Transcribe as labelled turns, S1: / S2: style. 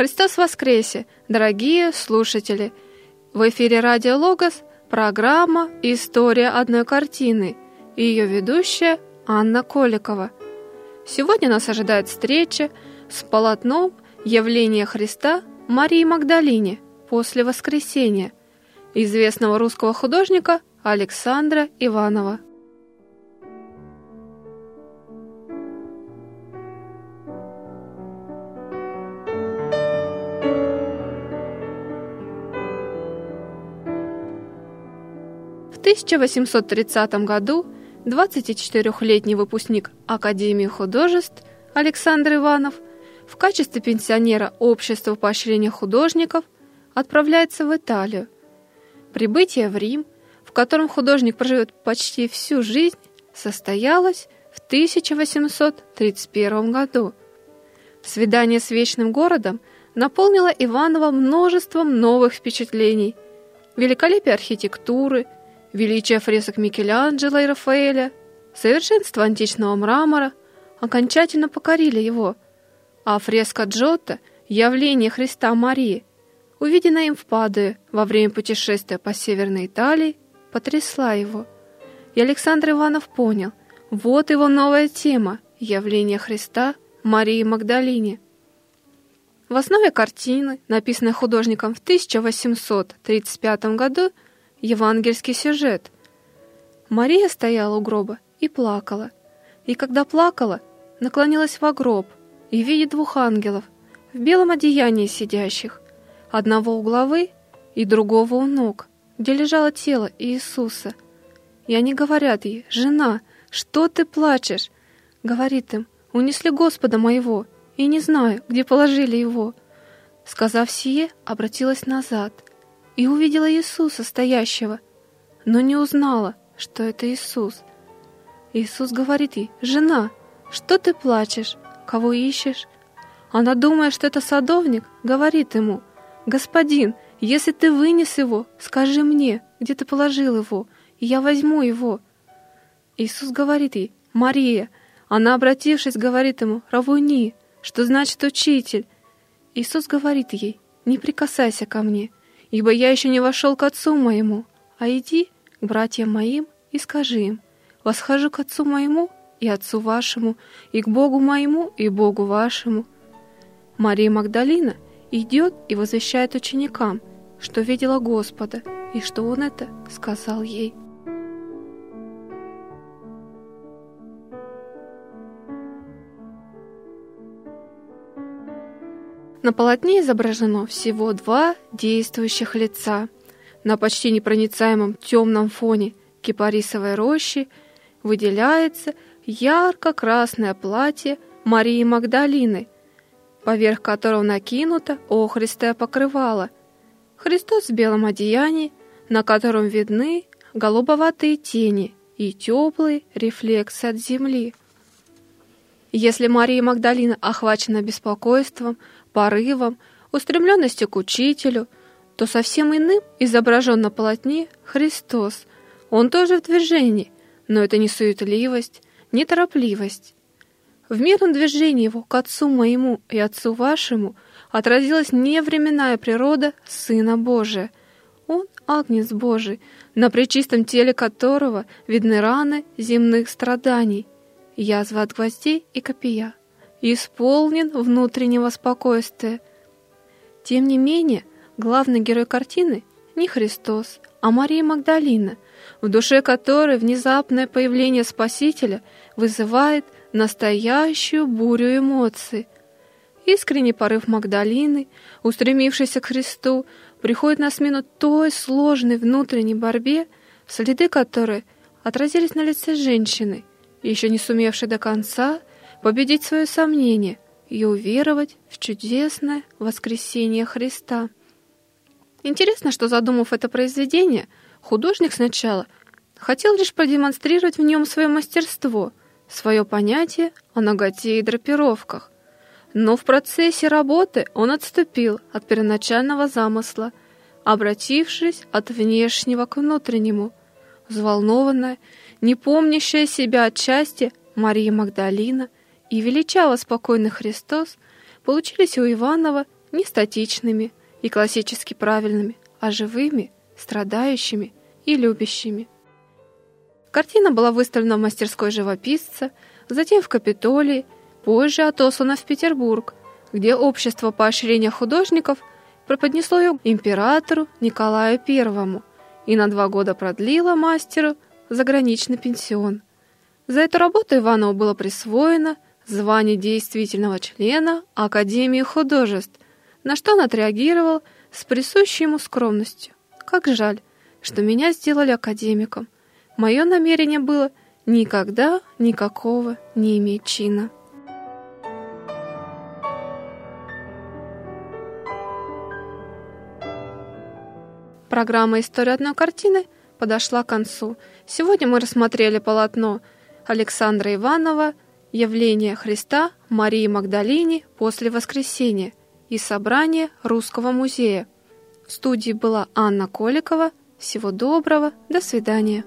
S1: Христос воскресе, дорогие слушатели! В эфире Радио Логос программа «История одной картины» и ее ведущая Анна Коликова. Сегодня нас ожидает встреча с полотном «Явление Христа» Марии Магдалине после воскресения известного русского художника Александра Иванова. 1830 году 24-летний выпускник Академии художеств Александр Иванов в качестве пенсионера Общества поощрения художников отправляется в Италию. Прибытие в Рим, в котором художник проживет почти всю жизнь, состоялось в 1831 году. Свидание с вечным городом наполнило Иванова множеством новых впечатлений. Великолепие архитектуры – Величие фресок Микеланджело и Рафаэля, совершенство античного мрамора окончательно покорили его, а фреска Джотто «Явление Христа Марии», увиденная им в Падуе во время путешествия по Северной Италии, потрясла его. И Александр Иванов понял, вот его новая тема «Явление Христа Марии Магдалине». В основе картины, написанной художником в 1835 году, евангельский сюжет. Мария стояла у гроба и плакала. И когда плакала, наклонилась во гроб и видит двух ангелов в белом одеянии сидящих, одного у головы и другого у ног, где лежало тело Иисуса. И они говорят ей, «Жена, что ты плачешь?» Говорит им, «Унесли Господа моего, и не знаю, где положили его». Сказав сие, обратилась назад — и увидела Иисуса стоящего, но не узнала, что это Иисус. Иисус говорит ей, «Жена, что ты плачешь? Кого ищешь?» Она, думая, что это садовник, говорит ему, «Господин, если ты вынес его, скажи мне, где ты положил его, и я возьму его». Иисус говорит ей, «Мария». Она, обратившись, говорит ему, «Равуни», что значит «учитель». Иисус говорит ей, «Не прикасайся ко мне, ибо я еще не вошел к отцу моему, а иди к братьям моим и скажи им, восхожу к отцу моему и отцу вашему, и к Богу моему и Богу вашему». Мария Магдалина идет и возвещает ученикам, что видела Господа, и что Он это сказал ей. На полотне изображено всего два действующих лица. На почти непроницаемом темном фоне кипарисовой рощи выделяется ярко-красное платье Марии Магдалины, поверх которого накинуто охристое покрывало. Христос в белом одеянии, на котором видны голубоватые тени и теплые рефлексы от земли. Если Мария Магдалина охвачена беспокойством, порывом, устремленностью к учителю, то совсем иным изображен на полотне Христос. Он тоже в движении, но это не суетливость, не торопливость. В мирном движении его к Отцу моему и Отцу вашему отразилась невременная природа Сына Божия. Он — Агнец Божий, на пречистом теле которого видны раны земных страданий, язва от гвоздей и копия исполнен внутреннего спокойствия. Тем не менее, главный герой картины не Христос, а Мария Магдалина, в душе которой внезапное появление Спасителя вызывает настоящую бурю эмоций. Искренний порыв Магдалины, устремившийся к Христу, приходит на смену той сложной внутренней борьбе, следы которой отразились на лице женщины, еще не сумевшей до конца победить свое сомнение и уверовать в чудесное воскресение Христа. Интересно, что задумав это произведение, художник сначала хотел лишь продемонстрировать в нем свое мастерство, свое понятие о ноготе и драпировках. Но в процессе работы он отступил от первоначального замысла, обратившись от внешнего к внутреннему. Взволнованная, не помнящая себя отчасти, Мария Магдалина – и величаво спокойный Христос получились у Иванова не статичными и классически правильными, а живыми, страдающими и любящими. Картина была выставлена в мастерской живописца, затем в Капитолии, позже отослана в Петербург, где общество поощрения художников преподнесло ее императору Николаю I и на два года продлило мастеру заграничный пенсион. За эту работу Иванову было присвоено звание действительного члена Академии художеств, на что он отреагировал с присущей ему скромностью. Как жаль, что меня сделали академиком. Мое намерение было никогда никакого не иметь чина. Программа «История одной картины» подошла к концу. Сегодня мы рассмотрели полотно Александра Иванова «Явление Христа Марии Магдалине после воскресения» из собрания Русского музея. В студии была Анна Коликова. Всего доброго, до свидания.